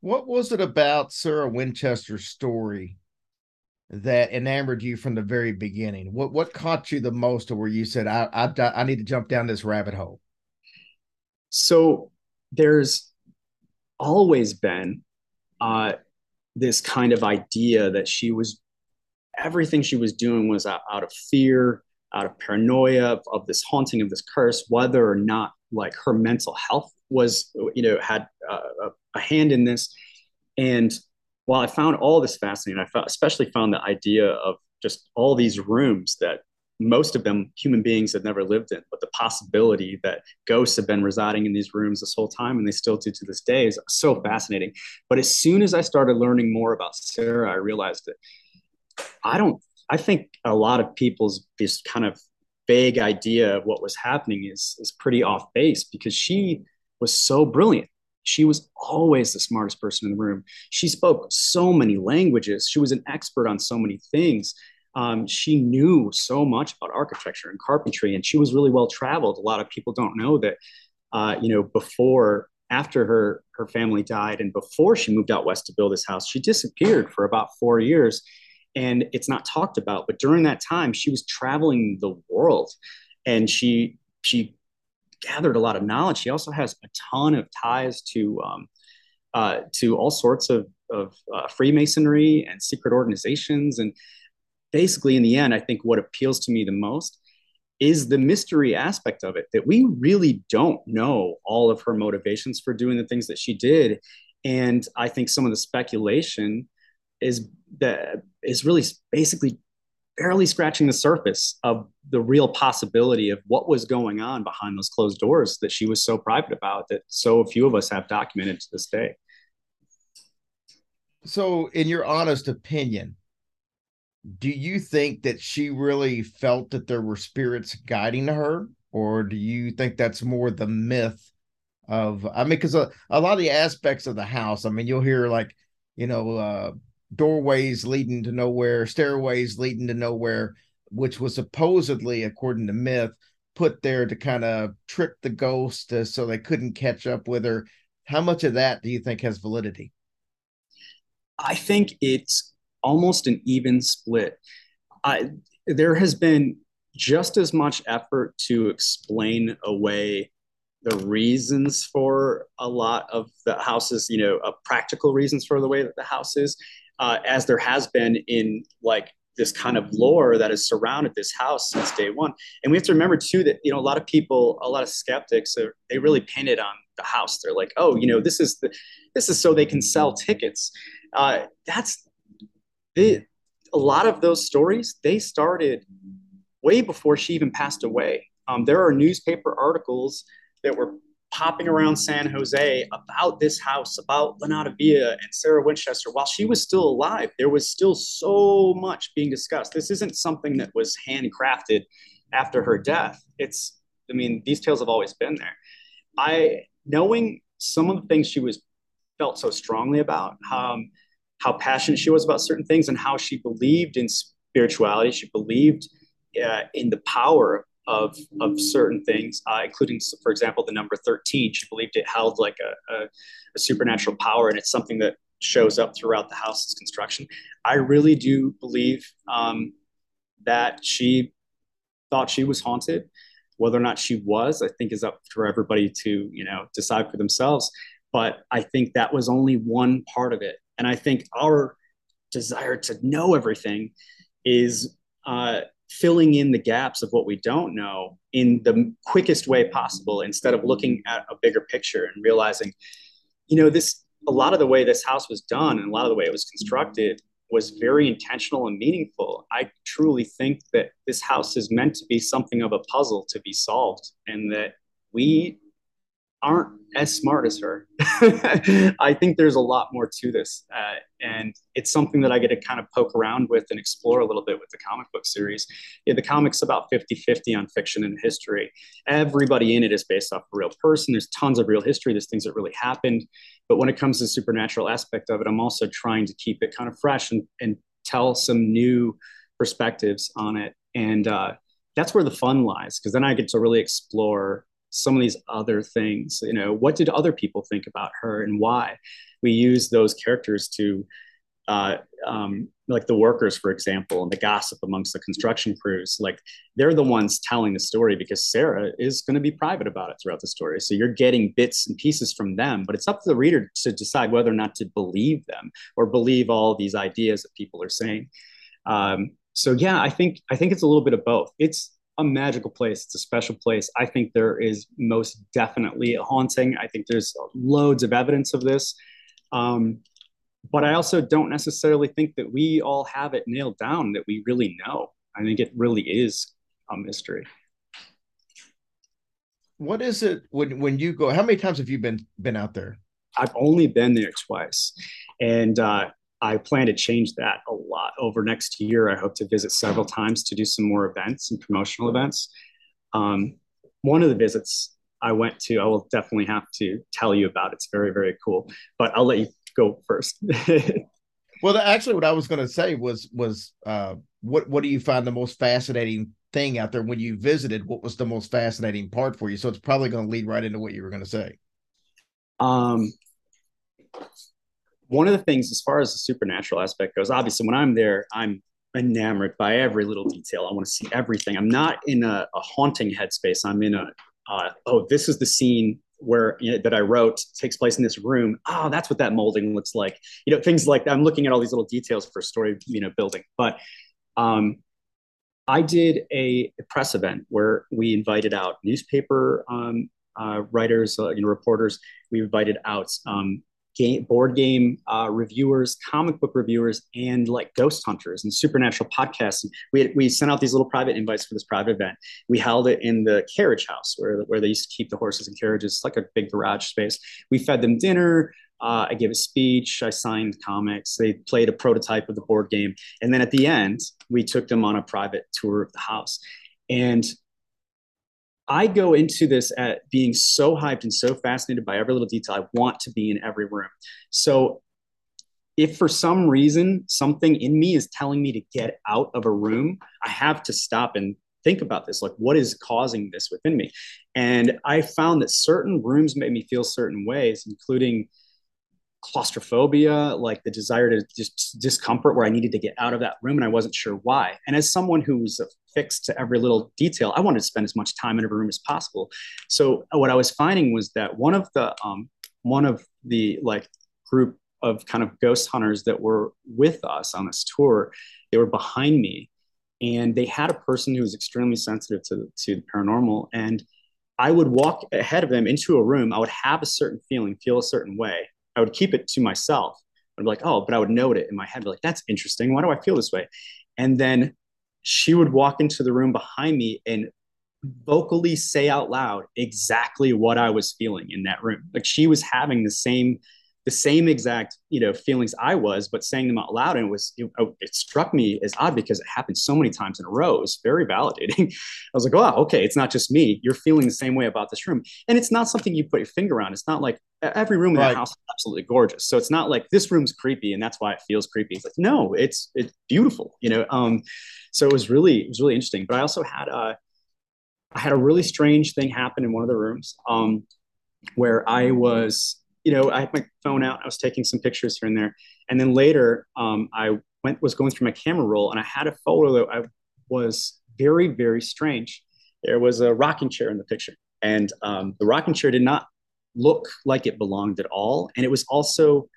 What was it about Sarah Winchester's story that enamored you from the very beginning? What what caught you the most, or where you said, "I I, I need to jump down this rabbit hole"? So there's always been uh, this kind of idea that she was everything she was doing was out, out of fear out of paranoia of, of, this haunting of this curse whether or not like her mental health was you know had uh, a, hand in this. And while i found all this fascinating i especially found the idea of just all these rooms that most of them human beings had never lived in but the possibility that ghosts have been residing in these rooms this whole time and they still do to this day is so fascinating. But as soon as i started learning more about sarah i realized that i don't i think a lot of people's this kind of vague idea of what was happening is is pretty off base because she was so brilliant she was always the smartest person in the room. She spoke so many languages. She was an expert on so many things. Um, she knew so much about architecture and carpentry and she was really well traveled. A lot of people don't know that uh, you know before after her her family died and before she moved out west to build this house she disappeared for about four years and it's not talked about. But during that time she was traveling the world and she she gathered a lot of knowledge. He also has a ton of ties to um, uh, to all sorts of, of uh, freemasonry and secret organizations. And basically in the end i think what appeals to me the most is the mystery aspect of it that we really don't know all of her motivations for doing the things that she did. And i think some of the speculation is that is really basically barely scratching the surface of the real possibility of what was going on behind those closed doors that she was so private about that so few of us have documented to this day. So, in your honest opinion, do you think that she really felt that there were spirits guiding her, or do you think that's more the myth of? I mean, because a, a lot of the aspects of the house, I mean, you'll hear like, you know, uh, doorways leading to nowhere, stairways leading to nowhere, which was supposedly, according to myth, put there to kind of trick the ghost uh, so they couldn't catch up with her. How much of that do you think has validity? I think it's almost an even split. I, there has been just as much effort to explain away the reasons for a lot of the houses, you know, uh, practical reasons for the way that the house is, uh, as there has been in like this kind of lore that has surrounded this house since day one. And we have to remember too that you know a lot of people, a lot of skeptics, are, they really painted on the house. They're like, oh, you know, this is the this is so they can sell tickets. Uh, that's the, a lot of those stories. They started way before she even passed away. Um, there are newspaper articles that were popping around San Jose about this house, about Llanada Villa and Sarah Winchester while she was still alive. There was still so much being discussed. This isn't something that was handcrafted after her death. It's, I mean, these tales have always been there. I, knowing some of the things she was felt so strongly about, um, how passionate she was about certain things and how she believed in spirituality, she believed uh, in the power of of certain things, uh, including, for example, the number thirteen. She believed it held like a, a, a supernatural power, and it's something that shows up throughout the house's construction. I really do believe um, that she thought she was haunted. Whether or not she was, I think, is up for everybody to you know decide for themselves. But I think that was only one part of it, and I think our desire to know everything is uh, filling in the gaps of what we don't know in the quickest way possible instead of looking at a bigger picture and realizing you know this a lot of the way this house was done and a lot of the way it was constructed was very intentional and meaningful. I truly think that this house is meant to be something of a puzzle to be solved and that we aren't as smart as her. I think there's a lot more to this. Uh, and it's something that I get to kind of poke around with and explore a little bit with the comic book series. Yeah, the comic's about 50 50 on fiction and history. Everybody in it is based off a real person. There's tons of real history, there's things that really happened. But when it comes to the supernatural aspect of it, I'm also trying to keep it kind of fresh and, and tell some new perspectives on it. And uh, that's where the fun lies, because then I get to really explore some of these other things you know what did other people think about her and why we use those characters to uh, um, like the workers, for example, and the gossip amongst the construction crews, like they're the ones telling the story because Sarah is going to be private about it throughout the story. So you're getting bits and pieces from them, but it's up to the reader to decide whether or not to believe them or believe all these ideas that people are saying. Um, so yeah, I think I think it's a little bit of both. It's a magical place. It's a special place. I think there is most definitely a haunting. I think there's loads of evidence of this. Um, but I also don't necessarily think that we all have it nailed down that we really know. I think it really is a mystery. What is it when when you go? How many times have you been been out there? I've only been there twice, and uh, I plan to change that a lot over next year. I hope to visit several times to do some more events and promotional events. Um, one of the visits I went to, I will definitely have to tell you about. It's very very cool, but I'll let you go first. well, actually, what I was going to say was was uh, what what do you find the most fascinating thing out there when you visited? What was the most fascinating part for you? So it's probably going to lead right into what you were going to say. Um, one of the things, as far as the supernatural aspect goes, obviously, when I'm there, I'm enamored by every little detail. I want to see everything. I'm not in a, a haunting headspace. I'm in a uh, oh, this is the scene where you know, that I wrote takes place in this room. Oh, that's what that molding looks like. You know, things like that. I'm looking at all these little details for story, you know, building. But um, I did a, press event where we invited out newspaper um, uh, writers, uh, you know, reporters. We invited out um, game, board game uh, reviewers, comic book reviewers, and like ghost hunters and supernatural podcasts. And we had, we sent out these little private invites for this private event. We held it in the carriage house where where they used to keep the horses and carriages, it's like a big garage space. We fed them dinner. Uh, I gave a speech. I signed comics. They played a prototype of the board game, and then at the end, we took them on a private tour of the house. And I go into this at being so hyped and so fascinated by every little detail. I want to be in every room. So if for some reason something in me is telling me to get out of a room, I have to stop and think about this. Like, what is causing this within me? And I found that certain rooms made me feel certain ways, including claustrophobia, like the desire to just discomfort where I needed to get out of that room and I wasn't sure why. And as someone who's fixed to every little detail, I wanted to spend as much time in every room as possible. So what I was finding was that one of the um, one of the like group of kind of ghost hunters that were with us on this tour, they were behind me, and they had a person who was extremely sensitive to to the paranormal and. I would walk ahead of them into a room. I would have a certain feeling, feel a certain way, I would keep it to myself. I'd be like, oh, but I would note it in my head, like, that's interesting. Why do I feel this way? And then she would walk into the room behind me and vocally say out loud exactly what I was feeling in that room. Like she was having the same the same exact you know feelings I was, but saying them out loud, and it was it, oh, it, struck me as odd because it happened so many times in a row. It was very validating. I was like, oh, okay, it's not just me. You're feeling the same way about this room, and it's not something you put your finger on. It's not like every room in right. that house is absolutely gorgeous. So it's not like this room's creepy and that's why it feels creepy. It's like no, it's it's beautiful, you know. Um, so it was really it was really interesting. But I also had a I had a really strange thing happen in one of the rooms um, where I was you know, I had my phone out. I was taking some pictures here and there, and then later, um, I went was going through my camera roll, and I had a photo that I was very very strange. There was a rocking chair in the picture, and um, the rocking chair did not look like it belonged at all, and it was also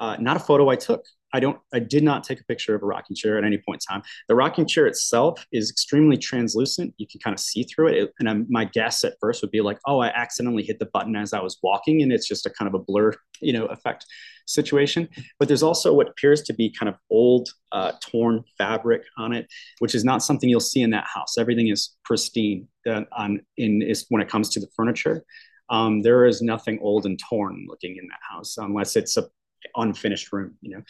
uh, not a photo I took. I don't, I did not take a picture of a rocking chair at any point in time. The rocking chair itself is extremely translucent. You can kind of see through it. and I'm, my guess at first would be like, oh, I accidentally hit the button as I was walking, and it's just a kind of a blur, you know, effect situation. But there's also what appears to be kind of old, uh, torn fabric on it, which is not something you'll see in that house. Everything is pristine uh, on in is when it comes to the furniture. Um, there is nothing old and torn looking in that house unless it's a unfinished room, you know.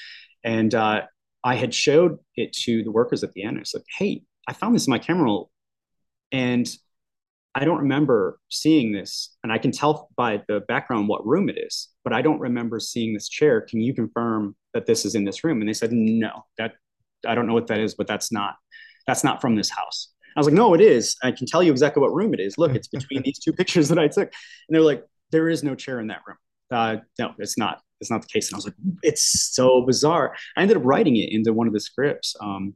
And uh, I had showed it to the workers at the end. I was like, hey, I found this in my camera roll. And I don't remember seeing this. And I can tell by the background what room it is, but I don't remember seeing this chair. Can you confirm that this is in this room? And they said, no, that I don't know what that is, but that's not that's not from this house. I was like, no, it is. I can tell you exactly what room it is. Look, it's between these two pictures that I took. And they're like, there is no chair in that room. Uh, no, it's not. It's not the case. And I was like, it's so bizarre. I ended up writing it into one of the scripts. Um,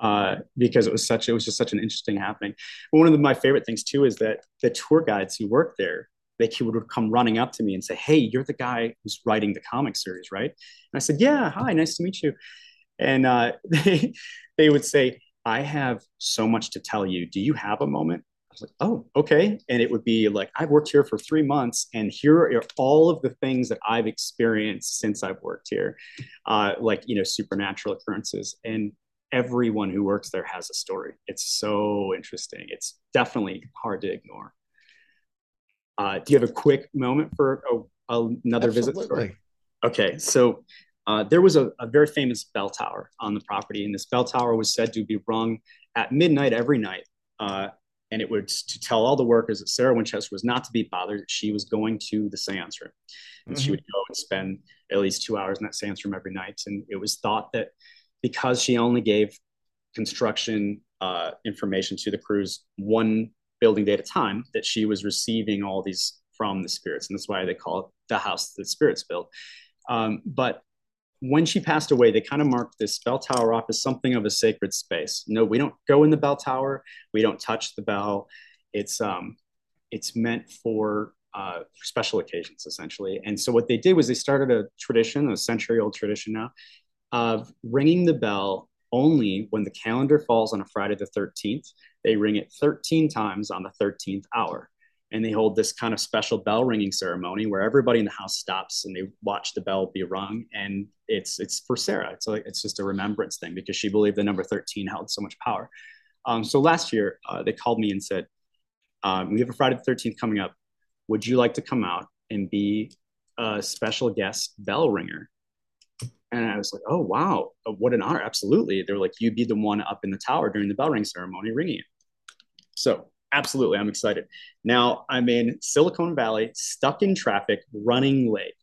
uh, because it was such it was just such an interesting happening. But one of the, my favorite things too is that the tour guides who work there they would come running up to me and say, "Hey, you're the guy who's writing the comic series, right?" And I said, "Yeah, hi, nice to meet you." And uh, they they would say, "I have so much to tell you. Do you have a moment?" Was like, "Oh, okay." And it would be like, "I've worked here for three months, and here are all of the things that I've experienced since I've worked here, uh, like you know, supernatural occurrences." And everyone who works there has a story. It's so interesting. It's definitely hard to ignore. Uh, do you have a quick moment for a, another Absolutely. visit story? Okay, so uh, there was a, a, very famous bell tower on the property, and this bell tower was said to be rung at midnight every night. Uh, and it was to tell all the workers that Sarah Winchester was not to be bothered, that she was going to the seance room. And mm-hmm. she would go and spend at least two hours in that seance room every night. And it was thought that because she only gave construction uh, information to the crews one building day at a time that she was receiving all these from the spirits. And that's why they call it the house that spirits built. Um, but when she passed away, they kind of marked this bell tower off as something of a sacred space. No, we don't go in the bell tower. We don't touch the bell. It's um, it's meant for uh, special occasions, essentially. And so what they did was they started a tradition, a century-old tradition now, of ringing the bell only when the calendar falls on a Friday the 13th. They ring it 13 times on the 13th hour. And they hold this kind of special bell ringing ceremony where everybody in the house stops and they watch the bell be rung. And it's it's for Sarah. It's like it's just a remembrance thing because she believed the number 13 held so much power. Um, so last year uh, they called me and said, um, "We have a Friday the 13th coming up. Would you like to come out and be a special guest bell ringer and I was like, oh, wow, uh, what an honor. Absolutely. They're like, you'd be the one up in the tower during the bell ring ceremony ringing it. So, absolutely, I'm excited. Now I'm in Silicon Valley, stuck in traffic, running late.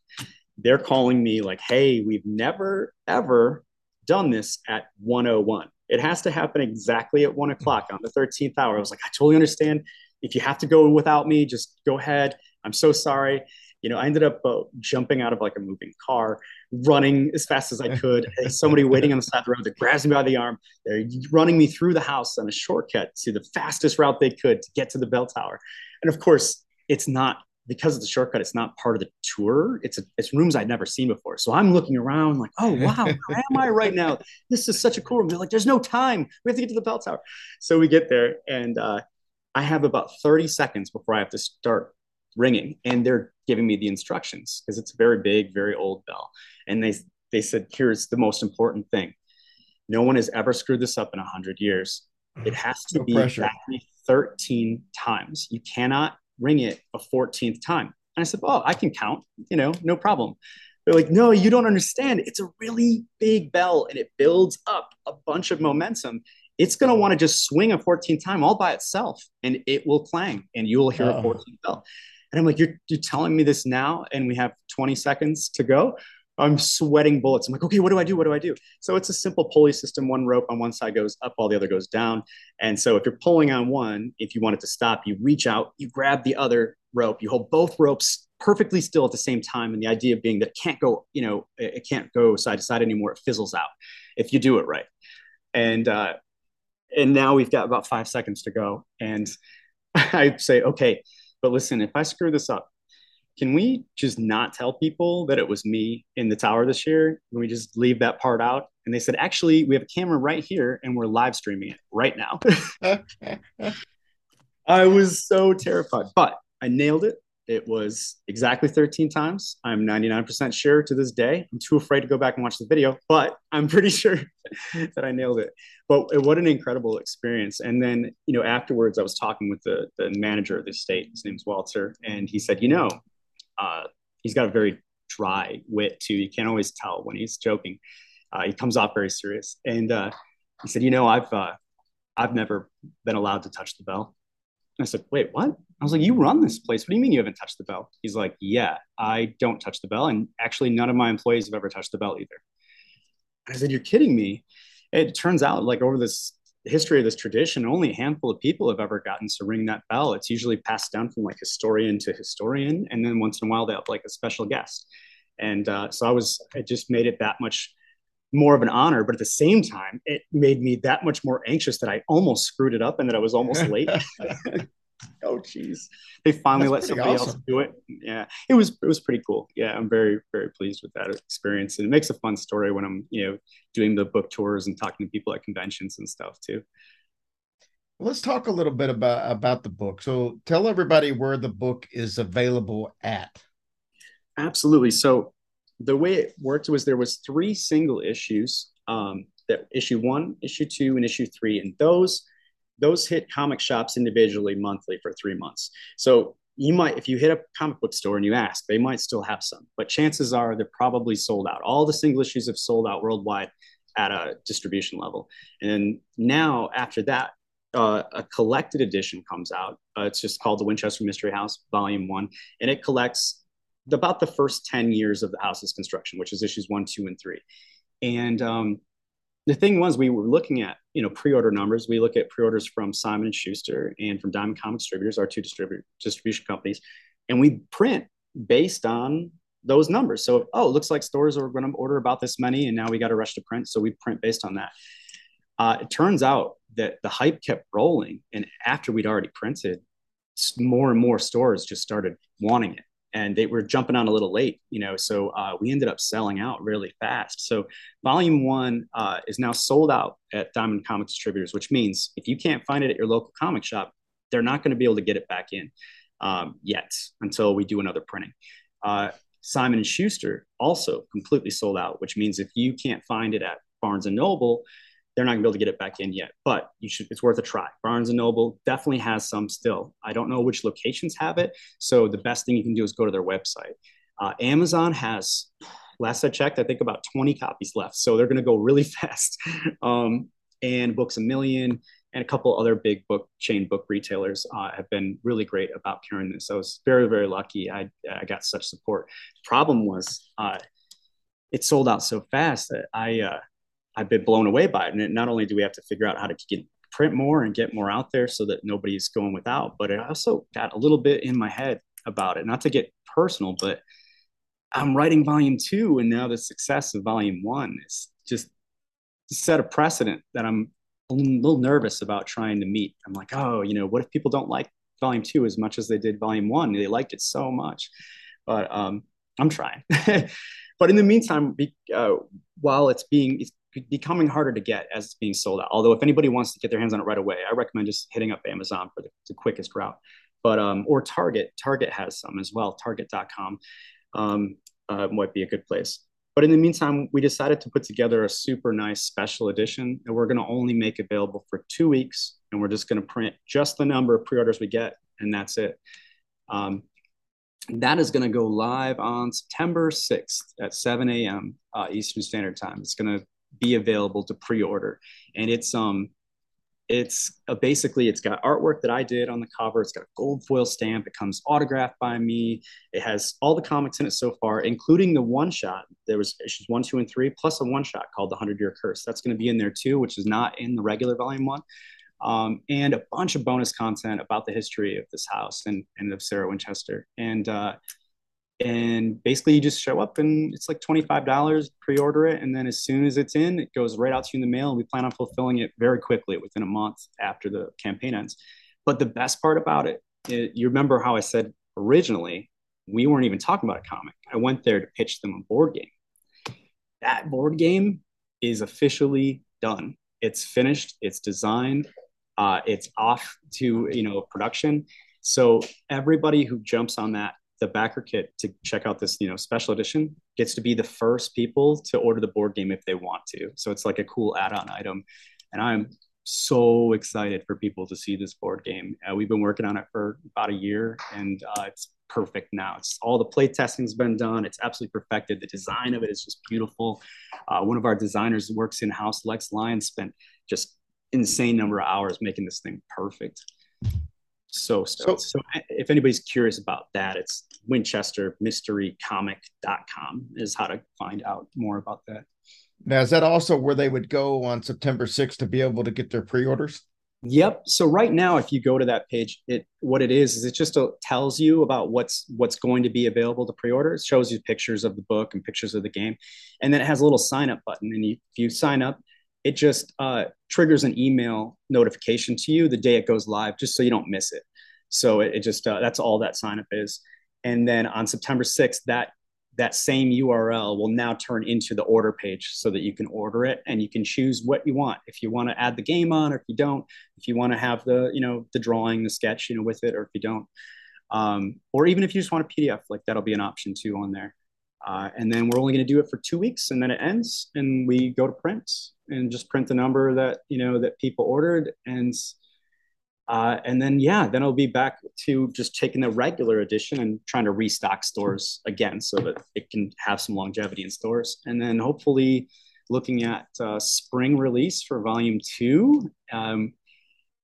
They're calling me like, hey, we've never, ever done this at 101. It has to happen exactly at one o'clock on the 13th hour. I was like, I totally understand. If you have to go without me, just go ahead. I'm so sorry you know, I ended up uh, jumping out of like a moving car, running as fast as I could. somebody waiting on the side of the road that grabs me by the arm. They're running me through the house on a shortcut to the fastest route they could to get to the bell tower. And of course, it's not because of the shortcut. It's not part of the tour. It's a, it's rooms I'd never seen before. So I'm looking around like, oh wow, where am I right now? This is such a cool room. They're like, there's no time. We have to get to the bell tower. So we get there, and uh, I have about 30 seconds before I have to start ringing and they're giving me the instructions because it's a very big very old bell. And they they said here's the most important thing. No one has ever screwed this up in 100 years. It mm. has to no be pressure. exactly 13 times. You cannot ring it a 14th time. And i said oh i can count you know no problem. They're like no you don't understand. It's a really big bell and it builds up a bunch of momentum. It's going to want to just swing a 14th time all by itself and it will clang and you will hear Uh-oh. a 14th bell and I'm like, you're, you're telling me this now, and we have 20 seconds to go. I'm sweating bullets. I'm like, okay, what do I do? What do I do? So it's a simple pulley system. One rope on one side goes up while the other goes down. And so if you're pulling on one, if you want it to stop, you reach out, you grab the other rope, you hold both ropes perfectly still at the same time. And the idea being that it can't go, you know, it can't go side to side anymore. It fizzles out if you do it right. And uh, and now we've got about five seconds to go. And I say, okay, but listen, if I screw this up, can we just not tell people that it was me in the tower this year? Can we just leave that part out? And they said, actually, we have a camera right here and we're live streaming it right now. I was so terrified, but I nailed it. It was exactly 13 times. I'm 99% sure to this day. I'm too afraid to go back and watch the video, but I'm pretty sure that I nailed it. But what an incredible experience. And then, you know, afterwards, I was talking with the, the manager of the state. His name's Walter. And he said, you know, uh, he's got a very dry wit too. You can't always tell when he's joking. Uh, he comes off very serious. And uh, he said, you know, I've, uh, I've never been allowed to touch the bell. I said, wait, what? I was like, you run this place. What do you mean you haven't touched the bell? He's like, yeah, I don't touch the bell. And actually, none of my employees have ever touched the bell either. I said, you're kidding me. It turns out, like, over this history of this tradition, only a handful of people have ever gotten to ring that bell. It's usually passed down from like historian to historian. And then once in a while, they have like a special guest. And uh, so I was, it just made it that much more of an honor. But at the same time, it made me that much more anxious that I almost screwed it up and that I was almost late. oh, geez. They finally That's let somebody else do it. Yeah. It was, it was pretty cool. Yeah. I'm very, very pleased with that experience. And it makes a fun story when I'm, you know, doing the book tours and talking to people at conventions and stuff too. Let's talk a little bit about about the book. So tell everybody where the book is available at. Absolutely. So the way it worked was there was three single issues. Um, that issue one, issue two, and issue three, and those those hit comic shops individually monthly for three months. So you might, if you hit a comic book store and you ask, they might still have some, but chances are they're probably sold out. All the single issues have sold out worldwide at a distribution level. And now after that, uh, a collected edition comes out. Uh, it's just called the Winchester Mystery House, Volume One, and it collects the, about the first 10 years of the house's construction, which is issues one, two, and three. And um, the thing was, we were looking at you know pre-order numbers. We look at pre-orders from Simon and Schuster and from Diamond Comic Distributors, our two distribu- distribution companies, and we print based on those numbers. So, oh, it looks like stores are going to order about this many, and now we got to rush to print. So we print based on that. Uh, it turns out that the hype kept rolling, and after we'd already printed, more and more stores just started wanting it, and they were jumping on a little late, you know. So uh, we ended up selling out really fast. So Volume One uh, is now sold out at Diamond Comic Distributors, which means if you can't find it at your local comic shop, they're not going to be able to get it back in um, yet until we do another printing. Uh, Simon Schuster also completely sold out, which means if you can't find it at Barnes and Noble, they're not gonna be able to get it back in yet. But you should it's worth a try. Barnes and Noble definitely has some still. I don't know which locations have it, so the best thing you can do is go to their website. Uh, Amazon has, last I checked, I think about 20 copies left, so they're gonna go really fast. Um, and Books a Million and a couple other big book chain book retailers uh, have been really great about carrying this. I was very very lucky. I I got such support. Problem was uh, it sold out so fast that I uh, I've been blown away by it. And not only do we have to figure out how to get print more and get more out there so that nobody's going without, but it also got a little bit in my head about it. Not to get personal, but I'm writing volume two, and now the success of volume one is just set a precedent that I'm a little nervous about trying to meet. I'm like, oh, you know, what if people don't like volume two as much as they did volume one? They liked it so much, but um, I'm trying. but in the meantime, uh, while it's being it's becoming harder to get as it's being sold out. Although if anybody wants to get their hands on it right away, I recommend just hitting up Amazon for the, the quickest route. But um, or Target, Target has some as well. Target.com um, uh, might be a good place. But in the meantime, we decided to put together a super nice special edition that we're going to only make available for two weeks, and we're just going to print just the number of pre-orders we get, and that's it. Um, that is going to go live on September 6th at 7 a.m. Uh, Eastern Standard Time. It's going to be available to pre-order, and it's um, it's basically it's got artwork that I did on the cover. It's got a gold foil stamp. It comes autographed by me. It has all the comics in it so far, including the one shot. There was issues one, two, and three, plus a one shot called the Hundred Year Curse. That's going to be in there too, which is not in the regular volume one. Um, and a bunch of bonus content about the history of this house and, and of Sarah Winchester. And uh, and basically you just show up and it's like $25 pre-order it and then as soon as it's in it goes right out to you in the mail and we plan on fulfilling it very quickly within a month after the campaign ends. But the best part about it, it you remember how i said originally we weren't even talking about a comic. I went there to pitch them a board game. That board game is officially done. It's finished it's designed uh, it's off to you know production. So everybody who jumps on that the backer kit to check out this you know special edition gets to be the first people to order the board game if they want to. So it's like a cool add-on item. And i'm so excited for people to see this board game. Uh, we've been working on it for about a year and uh, it's perfect now. It's all the play testing's been done. It's absolutely perfected. The design of it is just beautiful. Uh, one of our designers works in-house lex lyons spent just insane number of hours making this thing perfect so stoked. So, so if anybody's curious about that, it's winchestermysterycomic.com is how to find out more about that. Now, is that also where they would go on September 6th to be able to get their pre-orders? Yep. So right now, if you go to that page, it what it is is it just tells you about what's what's going to be available to pre-order. It shows you pictures of the book and pictures of the game, and then it has a little sign up button. And you, if you sign up, it just uh, triggers an email notification to you the day it goes live, just so you don't miss it. So it, it just uh, that's all that sign up is. And then on September 6th, that that same URL will now turn into the order page so that you can order it and you can choose what you want. If you want to add the game on, or if you don't, if you want to have the, you know, the drawing, the sketch, you know, with it, or if you don't, um, or even if you just want a PDF, like that'll be an option too on there. Uh, and then we're only going to do it for two weeks and then it ends and we go to print and just print the number that, you know, that people ordered and uh, and then, yeah, then I'll be back to just taking the regular edition and trying to restock stores again so that it can have some longevity in stores. And then hopefully looking at uh, spring release for volume two. Um,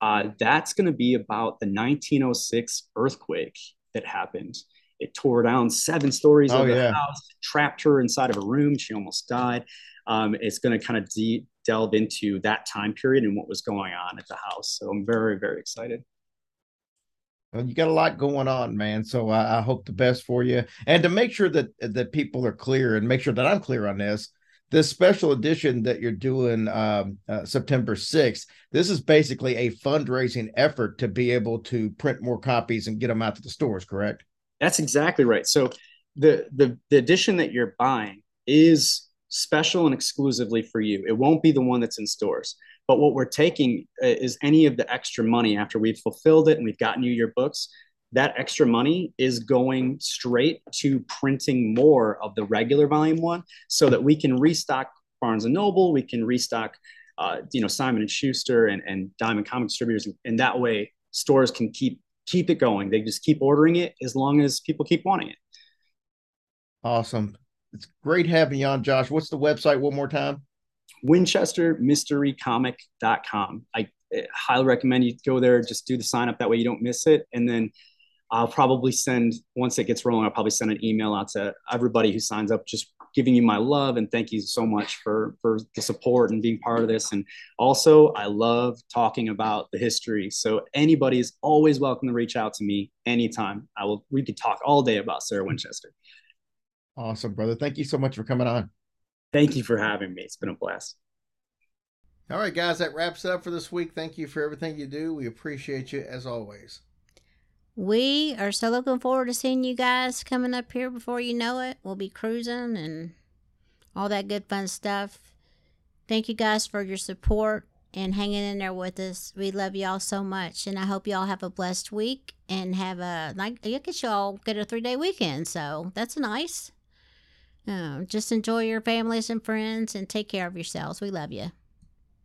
uh, that's going to be about the 1906 earthquake that happened. It tore down seven stories Oh, of the yeah. house, trapped her inside of a room. She almost died. Um, it's going to kind of de- delve into that time period and what was going on at the house. So I'm very, very excited. Well, you got a lot going on, man. So I, I hope the best for you. And to make sure that that people are clear and make sure that I'm clear on this, this special edition that you're doing um, uh, September 6th, this is basically a fundraising effort to be able to print more copies and get them out to the stores, correct? That's exactly right. So the the the edition that you're buying is special and exclusively for you. It won't be the one that's in stores. But what we're taking uh, is any of the extra money after we've fulfilled it and we've gotten you your books. That extra money is going straight to printing more of the regular volume one, so that we can restock Barnes and Noble, we can restock, uh, you know, Simon and Schuster and, and Diamond Comic Distributors, and that way stores can keep keep it going. They just keep ordering it as long as people keep wanting it. Awesome. It's great having you on, Josh. What's the website one more time? winchestermysterycomic.com. I eh, highly recommend you go there, just do the sign up. That way you don't miss it. And then I'll probably send, once it gets rolling, I'll probably send an email out to everybody who signs up, just giving you my love and thank you so much for, for the support and being part of this. And also, I love talking about the history. So anybody is always welcome to reach out to me anytime. I will, we could talk all day about Sarah Winchester. Awesome, brother. Thank you so much for coming on. Thank you for having me. It's been a blast. All right, guys, that wraps it up for this week. Thank you for everything you do. We appreciate you as always. We are so looking forward to seeing you guys coming up here before you know it. We'll be cruising and all that good fun stuff. Thank you guys for your support and hanging in there with us. We love y'all so much, and I hope y'all have a blessed week and have a like. I guess y'all get a three day weekend, so that's nice. Uh, just enjoy your families and friends and take care of yourselves. We love you.